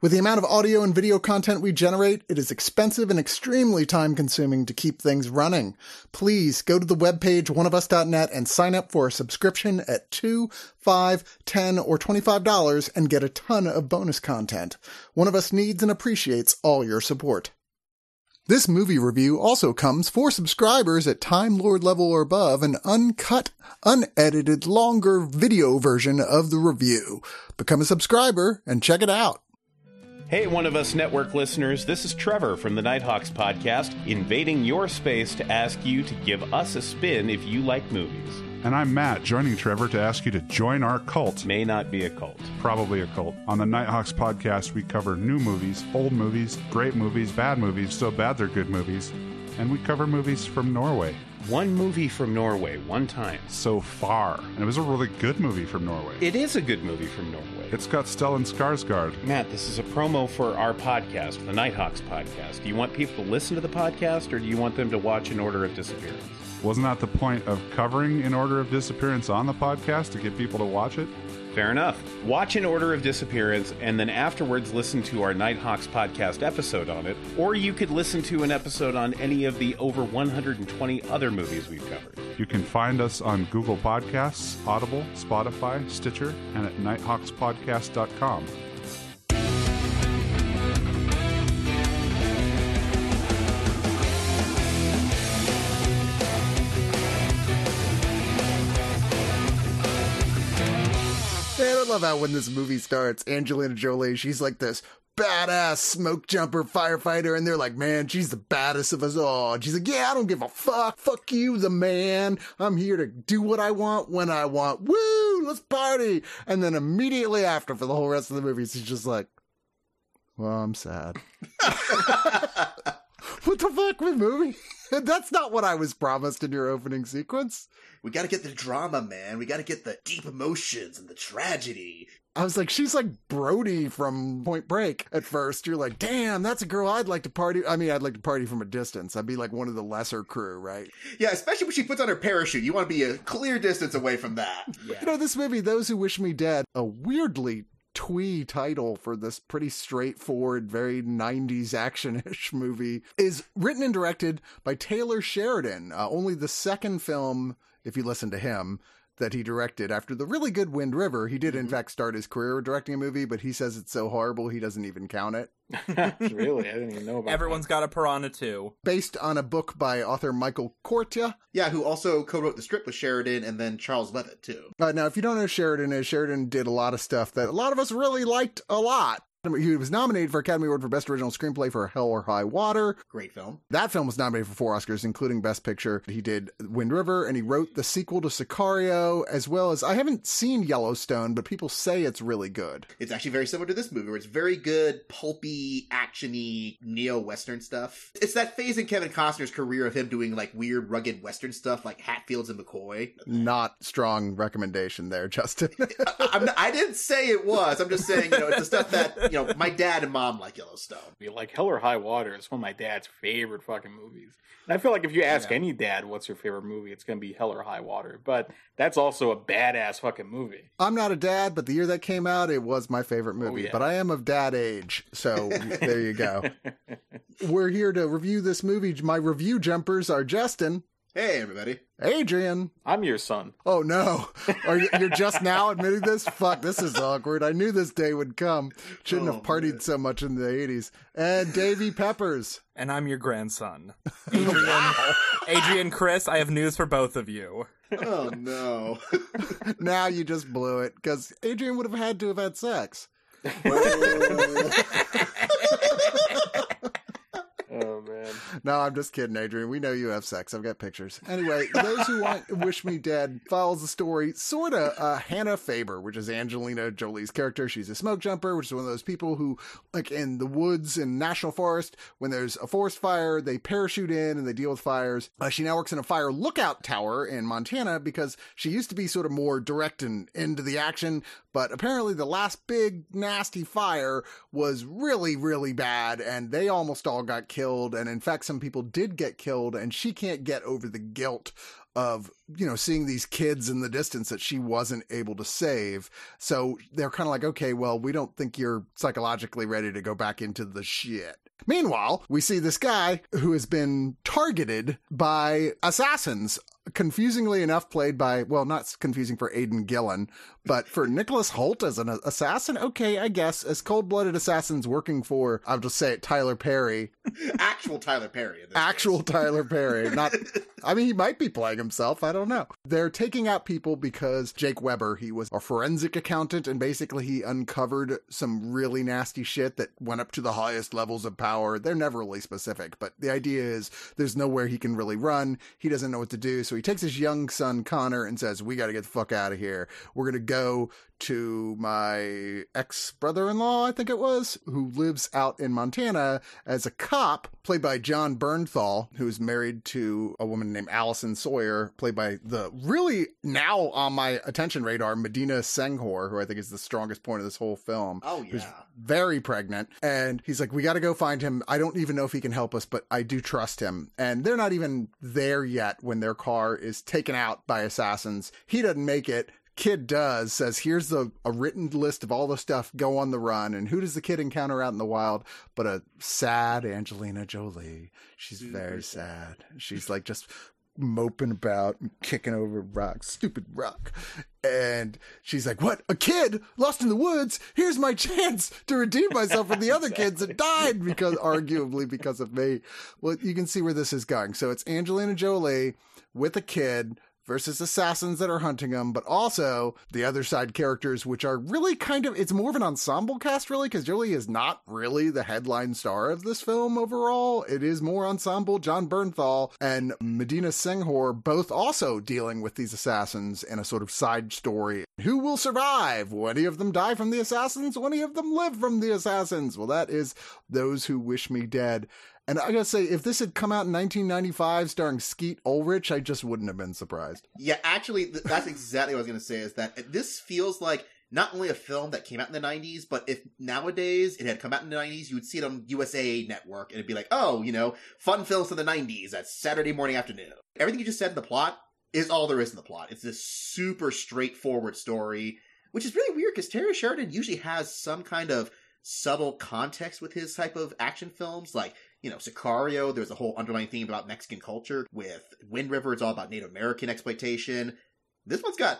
With the amount of audio and video content we generate, it is expensive and extremely time consuming to keep things running. Please go to the webpage oneofus.net and sign up for a subscription at two, five, ten, or $25 and get a ton of bonus content. One of Us needs and appreciates all your support. This movie review also comes for subscribers at Time Lord level or above an uncut, unedited, longer video version of the review. Become a subscriber and check it out. Hey, One of Us Network listeners, this is Trevor from the Nighthawks podcast, invading your space to ask you to give us a spin if you like movies. And I'm Matt, joining Trevor to ask you to join our cult. May not be a cult. Probably a cult. On the Nighthawks podcast, we cover new movies, old movies, great movies, bad movies, so bad they're good movies. And we cover movies from Norway. One movie from Norway, one time. So far. And it was a really good movie from Norway. It is a good movie from Norway. It's got Stellan Skarsgård. Matt, this is a promo for our podcast, the Nighthawks podcast. Do you want people to listen to the podcast or do you want them to watch In Order of Disappearance? Wasn't that the point of covering In Order of Disappearance on the podcast to get people to watch it? Fair enough. Watch In Order of Disappearance and then afterwards listen to our Nighthawks podcast episode on it, or you could listen to an episode on any of the over 120 other movies we've covered. You can find us on Google Podcasts, Audible, Spotify, Stitcher, and at nighthawkspodcast.com. love how when this movie starts, Angelina Jolie, she's like this badass smoke jumper firefighter, and they're like, man, she's the baddest of us all. And she's like, yeah, I don't give a fuck. Fuck you, the man. I'm here to do what I want when I want. Woo, let's party. And then immediately after, for the whole rest of the movie, she's just like, well, I'm sad. what the fuck with movie? That's not what I was promised in your opening sequence. We gotta get the drama, man. We gotta get the deep emotions and the tragedy. I was like, she's like Brody from Point Break at first. You're like, damn, that's a girl I'd like to party. I mean, I'd like to party from a distance. I'd be like one of the lesser crew, right? Yeah, especially when she puts on her parachute. You want to be a clear distance away from that. You know, this movie, Those Who Wish Me Dead, a weirdly twee title for this pretty straightforward, very 90s action-ish movie, is written and directed by Taylor Sheridan. Uh, only the second film, if you listen to him, that he directed after the really good Wind River. He did, in fact, start his career directing a movie, but he says it's so horrible he doesn't even count it. really? I didn't even know about Everyone's got a piranha too. Based on a book by author Michael Koryta. Yeah, who also co-wrote the script with Sheridan and then Charles Leavitt too. Uh, now, if you don't know Sheridan is, Sheridan did a lot of stuff that a lot of us really liked a lot. He was nominated for Academy Award for Best Original Screenplay for Hell or High Water. Great film. That film was nominated for four Oscars, including Best Picture. He did Wind River, and he wrote the sequel to Sicario, as well as I haven't seen Yellowstone, but people say it's really good. It's actually very similar to this movie, where it's very good, pulpy, actiony, neo-western stuff. It's that phase in Kevin Costner's career of him doing like weird, rugged western stuff, like Hatfields and McCoy. Not strong recommendation there, Justin. I'm not, I didn't say it was. I'm just saying, you know, it's the stuff that you know my dad and mom like Yellowstone. it. Like Hell or High Water is one of my dad's favorite fucking movies. And I feel like if you ask any dad what's your favorite movie, it's gonna be Hell or High Water. But that's also a badass fucking movie. I'm not a dad, but the year that came out, it was my favorite oh, movie. yeah. But I am of dad age, so there you go. We're here to review this movie. My review jumpers are Justin, Hey, everybody. Adrian. I'm your son. Oh no, are you, you're just now admitting this? Fuck, this is awkward. I knew this day would come. Shouldn't Oh, have partied so much in the '80s. And Davy Peppers. And I'm your grandson. Adrian, Adrian Chris, I have news for both of you. Oh no. now you just blew it because Adrian would have had to have had sex. Man. No, I'm just kidding, Adrian. We know you have sex. I've got pictures. Anyway, those who want Wish Me Dead follows the story sort of uh, Hannah Faber, which is Angelina Jolie's character. She's a smoke jumper, which is one of those people who, like in the woods in National Forest, when there's a forest fire, they parachute in and they deal with fires. Uh, she now works in a fire lookout tower in Montana because she used to be sort of more direct and into the action, but apparently the last big nasty fire was really, really bad and they almost all got killed. And in fact, some people did get killed and she can't get over the guilt of, you know, seeing these kids in the distance that she wasn't able to save. So they're kind of like, okay, well, we don't think you're psychologically ready to go back into the shit. Meanwhile, we see this guy who has been targeted by assassins confusingly enough played by well not confusing for Aidan Gillen but for Nicholas Hoult as an assassin? Okay I guess. As cold-blooded assassins working for I'll just say it Tyler Perry. Actual Tyler Perry. actual case. Tyler Perry not I mean he might be playing himself I don't know. They're taking out people because Jake Weber he was a forensic accountant and basically he uncovered some really nasty shit that went up to the highest levels of power. They're never really specific but the idea is there's nowhere he can really run. He doesn't know what to do so he takes his young son Connor and says, "We got to get the fuck out of here. We're gonna go to my ex brother in law, I think it was, who lives out in Montana as a cop, played by Jon Bernthal, who's married to a woman named Allison Sawyer, played by the really now on my attention radar Medina Senghore, who I think is the strongest point of this whole film. Oh who's yeah. very pregnant. And he's like, We got to go find him. I don't even know if he can help us, but I do trust him. And they're not even there yet when their is taken out by assassins. He doesn't make it. Kid does says, here's the a written list of all the stuff. Go on the run. And who does the kid encounter out in the wild? But a sad Angelina Jolie. She's very sad. She's like just moping about and kicking over rocks, stupid rock. And she's like, What? A kid lost in the woods? Here's my chance to redeem myself from the other kids that died because, arguably, because of me. Well, you can see where this is going. So it's Angelina Jolie with a kid versus assassins that are hunting them, but also the other side characters, which are really kind of, it's more of an ensemble cast, really, because Jolie is not really the headline star of this film overall. It is more ensemble. Jon Bernthal and Medina Senghore both also dealing with these assassins in a sort of side story. Who will survive? Will any of them die from the assassins? Will any of them live from the assassins? Well, that is those who wish me dead. And I gotta say, if this had come out in 1995 starring Skeet Ulrich, I just wouldn't have been surprised. Yeah, actually, th- that's exactly what I was to say. Is that this feels like not only a film that came out in the '90s, but if nowadays it had come out in the '90s, you would see it on USA Network, and it'd be like, oh, you know, fun films of the '90s. That's Saturday morning afternoon. Everything you just said in the plot is all there is in the plot. It's this super straightforward story, which is really weird because Terry Sheridan usually has some kind of subtle context with his type of action films, like you know, Sicario, there's a whole underlying theme about Mexican culture. With Wind River, it's all about Native American exploitation. This one's got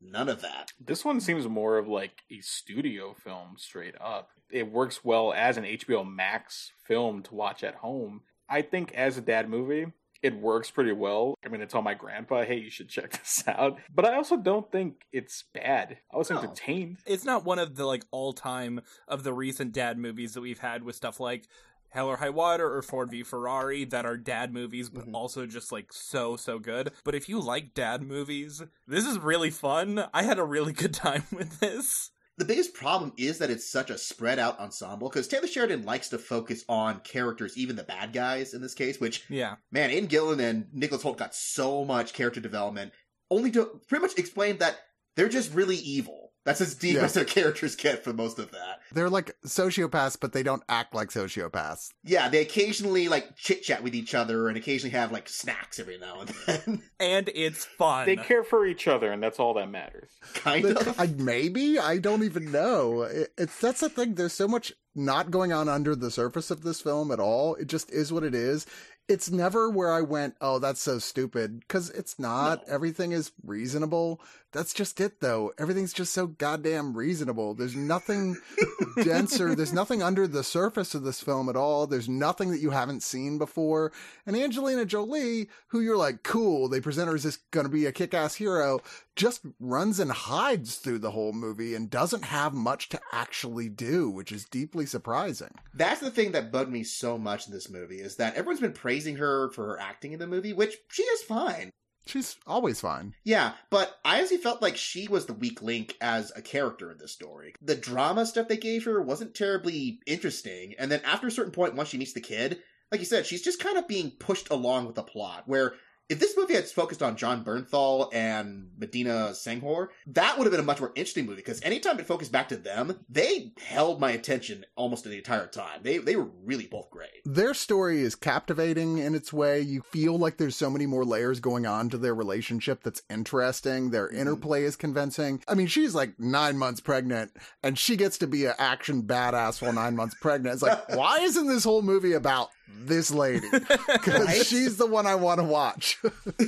none of that. This one seems more of like a studio film straight up. It works well as an HBO Max film to watch at home. I think as a dad movie, it works pretty well. I'm going to tell my grandpa, hey, you should check this out. But I also don't think it's bad. I was No. entertained. It's not one of the like all time of the recent dad movies that we've had with stuff like Hell or High Water or Ford v Ferrari that are dad movies, but Mhm. also just like so so good. But if you like dad movies, this is really fun. I had a really good time with this. The biggest problem is that it's such a spread out ensemble because Taylor Sheridan likes to focus on characters, even the bad guys in this case, which, Yeah. man, Aidan Gillen and Nicholas Hoult got so much character development, only to pretty much explain that they're just really evil. That's as deep Yeah. as their characters get for most of that. They're like sociopaths, but they don't act like sociopaths. Yeah, they occasionally like chit chat with each other and occasionally have like snacks every now and then. And it's fun. They care for each other, and that's all that matters. kind of. I, maybe I don't even know. It, it's that's the thing. There's so much not going on under the surface of this film at all. It just is what it is. It's never where I went, oh, that's so stupid, because it's not. No. Everything is reasonable. That's just it, though. Everything's just so goddamn reasonable. There's nothing denser. There's nothing under the surface of this film at all. There's nothing that you haven't seen before. And Angelina Jolie, who you're like, cool, they present her as this gonna be a kick ass hero. just runs and hides through the whole movie and doesn't have much to actually do, which is deeply surprising. That's the thing that bugged me so much in this movie is that everyone's been praising her for her acting in the movie, which she is fine. She's always fine. Yeah, but I honestly felt like she was the weak link as a character in this story. The drama stuff they gave her wasn't terribly interesting, and then after a certain point, once she meets the kid, like you said, she's just kind of being pushed along with the plot, where if this movie had focused on Jon Bernthal and Medina Senghore, that would have been a much more interesting movie because anytime it focused back to them, they held my attention almost the entire time. They they were really both great. Their story is captivating in its way. You feel like there's so many more layers going on to their relationship that's interesting. Their Mm-hmm. interplay is convincing. I mean, she's like nine months pregnant and she gets to be an action badass while nine months pregnant. It's like, why isn't this whole movie about this lady? Because Right? she's the one I want to watch.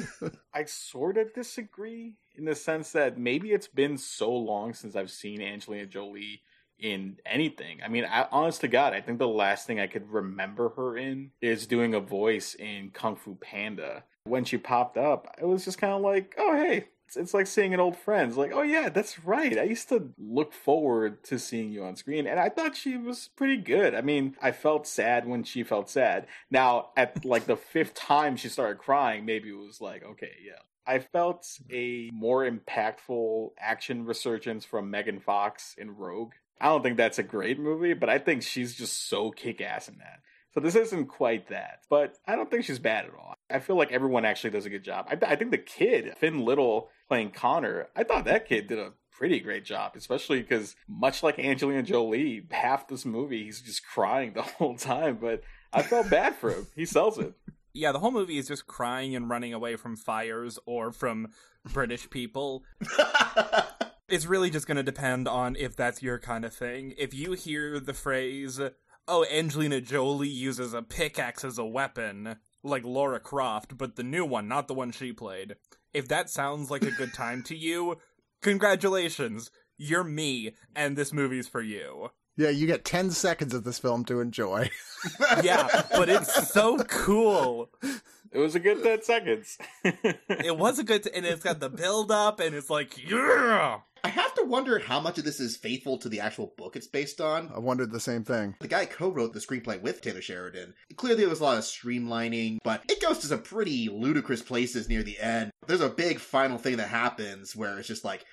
I sort of disagree in the sense that maybe it's been so long since I've seen Angelina Jolie in anything. I mean, I, honest to God, I think the last thing I could remember her in is doing a voice in Kung Fu Panda. When she popped up, it was just kind of like, oh, hey, it's, like seeing an old friend. It's like, oh, yeah, that's right. I used to look forward to seeing you on screen, and I thought she was pretty good. I mean, I felt sad when she felt sad. Now, at like the fifth time she started crying, maybe it was like, okay, yeah. I felt a more impactful action resurgence from Megan Fox in Rogue. I don't think that's a great movie, but I think she's just so kick ass in that. So this isn't quite that, but I don't think she's bad at all. I feel like everyone actually does a good job. I, I think the kid, Finn Little, playing Connor, I thought that kid did a pretty great job, especially because much like Angelina Jolie, half this movie he's just crying the whole time. But I felt bad for him. He sells it. Yeah, the whole movie is just crying and running away from fires or from British people. It's really just going to depend on if that's your kind of thing. If you hear the phrase, oh, Angelina Jolie uses a pickaxe as a weapon, like Lara Croft, but the new one, not the one she played. If that sounds like a good time to you, congratulations. You're me, and this movie's for you. yeah, you get 10 seconds of this film to enjoy. Yeah, but it's so cool. It was a good 10 seconds. It was a good, t- and it's got the build up, and it's like, yeah. I have to wonder how much of this is faithful to the actual book it's based on. I wondered the same thing. The guy co-wrote the screenplay with Taylor Sheridan. Clearly there was a lot of streamlining, but it goes to some pretty ludicrous places near the end. There's a big final thing that happens where it's just like,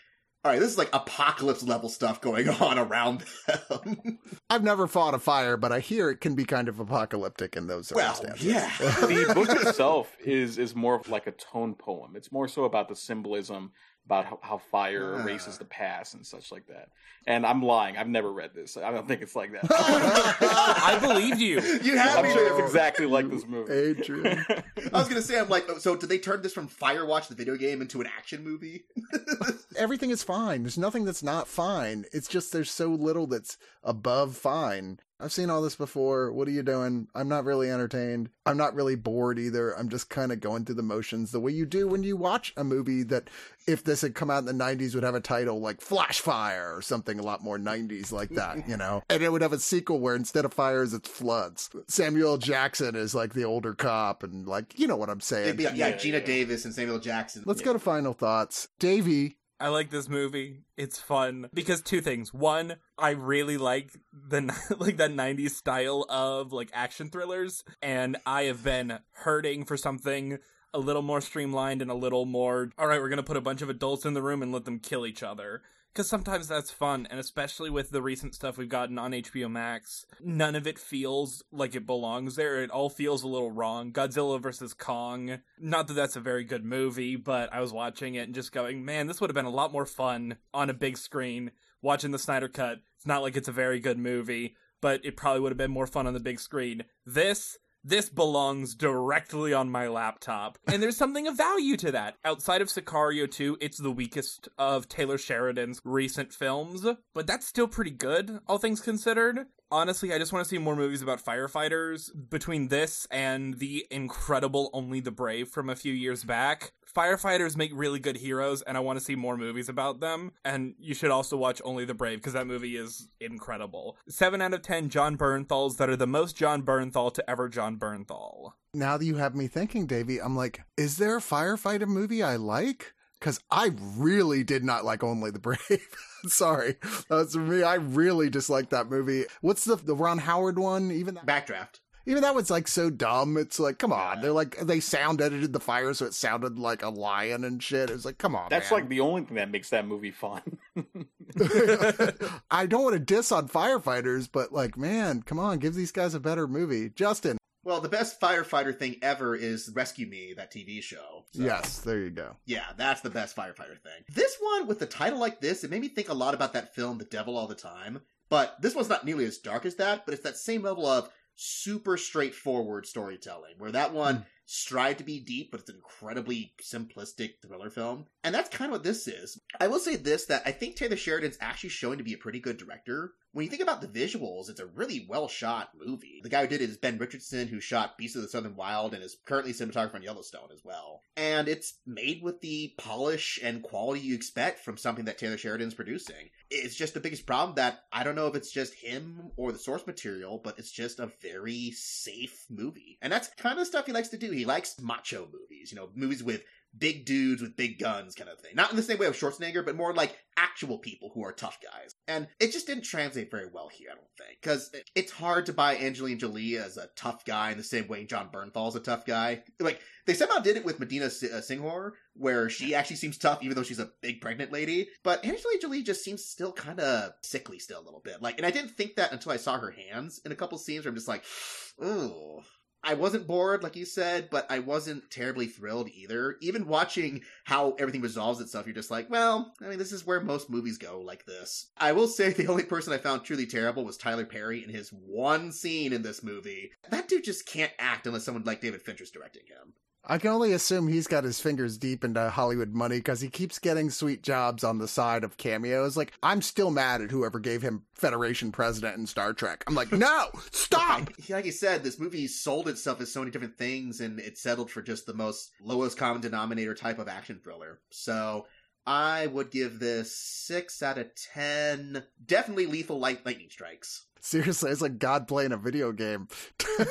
alright, this is like apocalypse level stuff going on around them. I've never fought a fire, but I hear it can be kind of apocalyptic in those well, circumstances. yeah. the book itself is is more of like a tone poem. It's more so about the symbolism about how, how fire Ah. erases the past and such like that. And I'm lying. I've never read this. I don't think it's like that. I believed you. you have I'm me sure it's exactly like this movie. Adrian. I was gonna say, I'm like, so did they turn this from Firewatch, the video game, into an action movie? Everything is fine. There's nothing that's not fine. It's just there's so little that's above fine. I've seen all this before. What are you doing? I'm not really entertained. I'm not really bored either. I'm just kind of going through the motions the way you do when you watch a movie that, if this had come out in the 90s, would have a title like Flash Fire or something a lot more 90s like that, you know? And it would have a sequel where instead of fires, it's floods. Samuel Jackson is like the older cop and like, you know what I'm saying. Be like, yeah, Yeah, Geena yeah. Davis and Samuel Jackson. Let's Yeah. go to final thoughts. Davey, I like this movie. It's fun because two things. One, I really like the like that 90s style of like action thrillers and I have been hurting for something a little more streamlined and a little more all right, we're going to put a bunch of adults in the room and let them kill each other. Cuz sometimes that's fun and especially with the recent stuff we've gotten on HBO Max, none of it feels like it belongs there. It all feels a little wrong. Godzilla versus Kong. Not that that's a very good movie, but I was watching it and just going, "Man, this would have been a lot more fun on a big screen watching the Snyder cut." It's not like it's a very good movie, but it probably would have been more fun on the big screen. This this belongs directly on my laptop. And there's something of value to that. Outside of Sicario 2, it's the weakest of Taylor Sheridan's recent films, but that's still pretty good, all things considered. Honestly, I just want to see more movies about firefighters. Between this and the incredible Only the Brave from a few years back, firefighters make really good heroes, and I want to see more movies about them. And you should also watch Only the Brave because that movie is incredible. 7 out of 10 Jon Bernthals that are the most Jon Bernthal to ever Jon Bernthal. now that you have me thinking, Davey, I'm like, is there a firefighter movie I like? because I really did not like Only the Brave. Sorry, that's me. I really disliked that movie. What's the the Ron Howard one? Even that, Backdraft. Even that was like so dumb. It's like, come on. They're like they sound edited the fire so it sounded like a lion and shit. It's like, come on. That's man. like the only thing that makes that movie fun. I don't want to diss on firefighters, but like, man, come on, give these guys a better movie. Justin. Well, the best firefighter thing ever is Rescue Me, that TV show. So, Yes, there you go. Yeah, that's the best firefighter thing. This one, with the title like this, it made me think a lot about that film, The Devil All the Time. But this one's not nearly as dark as that, but it's that same level of super straightforward storytelling, where that one mm. strived to be deep, but it's an incredibly simplistic thriller film. And that's kind of what this is. I will say this, that I think Taylor Sheridan's actually showing to be a pretty good director. When you think about the visuals, it's a really well shot movie. The guy who did it is Ben Richardson, who shot Beasts of the Southern Wild and is currently cinematographer on Yellowstone as well. And it's made with the polish and quality you expect from something that Taylor Sheridan's producing. It's just the biggest problem that I don't know if it's just him or the source material, but it's just a very safe movie. And that's kind of stuff he likes to do. He likes macho movies, you know, movies with big dudes with big guns kind of thing. Not in the same way of Schwarzenegger, but more like actual people who are tough guys. And it just didn't translate very well here, I don't think. Because it's hard to buy Angelina Jolie as a tough guy in the same way Jon Bernthal's a tough guy. Like, they somehow did it with Medina S- uh, Senghore, where she actually seems tough even though she's a big pregnant lady. But Angelina Jolie just seems still kind of sickly still a little bit. Like, and I didn't think that until I saw her hands in a couple scenes where I'm just like, ooh. I wasn't bored, like you said, but I wasn't terribly thrilled either. Even watching how everything resolves itself, you're just like, well, I mean, this is where most movies go like this. I will say the only person I found truly terrible was Tyler Perry in his one scene in this movie. That dude just can't act unless someone like David Fincher's directing him. I can only assume he's got his fingers deep into Hollywood money because he keeps getting sweet jobs on the side of cameos. Like, I'm still mad at whoever gave him Federation President in Star Trek. I'm like, no, stop! Like you said, this movie sold itself as so many different things and it settled for just the most lowest common denominator type of action thriller. So I would give this six out of ten. Definitely lethal light lightning strikes. Seriously, it's like God playing a video game.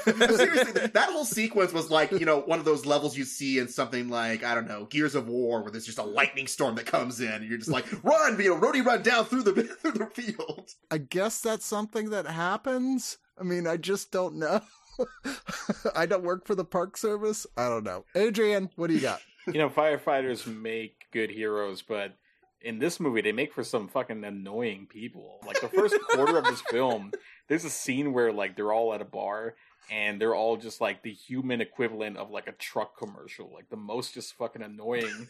Seriously, that whole sequence was like, you know, one of those levels you see in something like, I don't know, Gears of War, where there's just a lightning storm that comes in, and you're just like, run, you know, roadie run down through the through the field. I guess that's something that happens. I mean, I just don't know. I don't work for the Park Service. I don't know. Adrian, what do you got? you know, firefighters make good heroes, but in this movie, they make for some fucking annoying people. Like the first quarter of this film, there's a scene where like they're all at a bar and they're all just like the human equivalent of like a truck commercial, like the most just fucking annoying.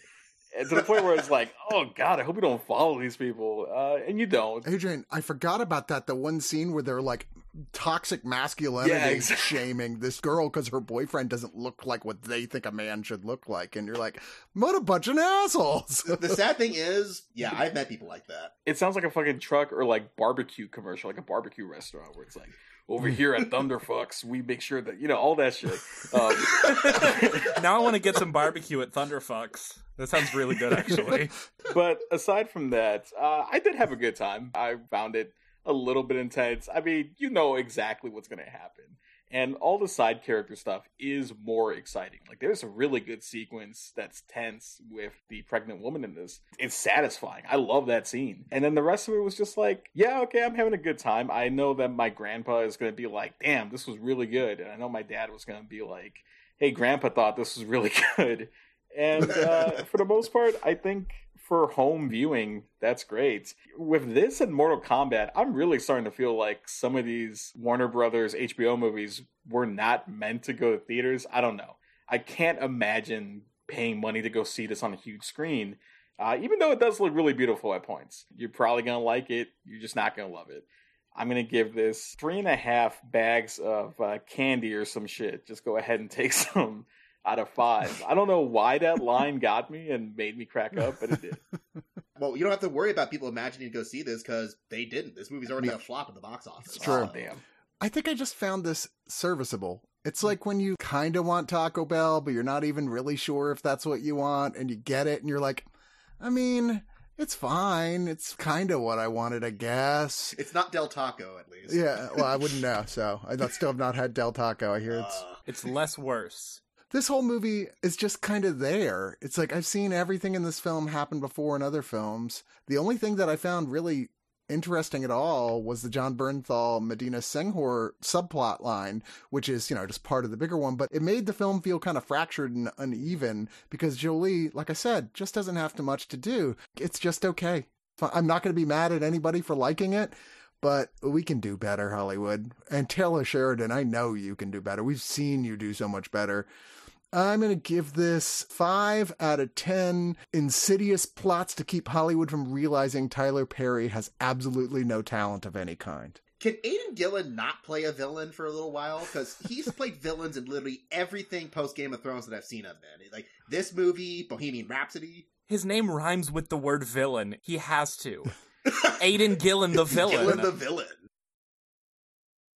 And to the point where it's like, oh god, I hope you don't follow these people, uh, and you don't. Adrian, I forgot about that. The one scene where they're like toxic masculinity Yeah, exactly. shaming this girl because her boyfriend doesn't look like what they think a man should look like. And you're like, what a bunch of assholes. The sad thing is, yeah, I've met people like that. It sounds like a fucking truck or like barbecue commercial, like a barbecue restaurant where it's like. Over here at Thunderfucks, we make sure that you know all that shit. Um, now I want to get some barbecue at Thunderfucks. That sounds really good, actually. but aside from that, uh, I did have a good time. I found it a little bit intense. I mean, you know exactly what's going to happen. And all the side character stuff is more exciting. Like, there's a really good sequence that's tense with the pregnant woman in this. It's satisfying. I love that scene. And then the rest of it was just like, yeah, okay, I'm having a good time. I know that my grandpa is going to be like, damn, this was really good. And I know my dad was going to be like, hey, grandpa thought this was really good. And uh, for the most part, I think for home viewing, that's great. With this and Mortal Kombat, I'm really starting to feel like some of these Warner Brothers HBO movies were not meant to go to theaters. I don't know. I can't imagine paying money to go see this on a huge screen. Uh, even though it does look really beautiful at points, you're probably gonna like it. You're just not gonna love it. I'm gonna give this three and a half bags of uh, candy or some shit. Just go ahead and take some out of five. I don't know why that line got me and made me crack up, but it did. Well, you don't have to worry about people imagining to go see this because they didn't. This movie's already a flop at the box office. It's true. Oh, damn. I think I just found this serviceable. It's like when you kind of want Taco Bell, but you're not even really sure if that's what you want, and you get it, and you're like, I mean, it's fine. It's kind of what I wanted, I guess. It's not Del Taco, at least. Yeah, well, I wouldn't know. So I still have not had Del Taco. I hear it's Uh, It's less worse. This whole movie is just kind of there. It's like I've seen everything in this film happen before in other films. The only thing that I found really interesting at all was the Jon Bernthal Medina Senghore subplot line, which is, you know, just part of the bigger one, but it made the film feel kind of fractured and uneven because Jolie, like I said, just doesn't have too much to do. It's just okay. I'm not going to be mad at anybody for liking it, but we can do better, Hollywood. And Taylor Sheridan, I know you can do better. We've seen you do so much better. I'm going to give this 5 out of 10 insidious plots to keep Hollywood from realizing Tyler Perry has absolutely no talent of any kind. Can Aidan Gillen not play a villain for a little while? Because he's played villains in literally everything post Game of Thrones that I've seen of him in. Like this movie, Bohemian Rhapsody. His name rhymes with the word villain. He has to. Aidan Gillen the villain. Gillen the villain.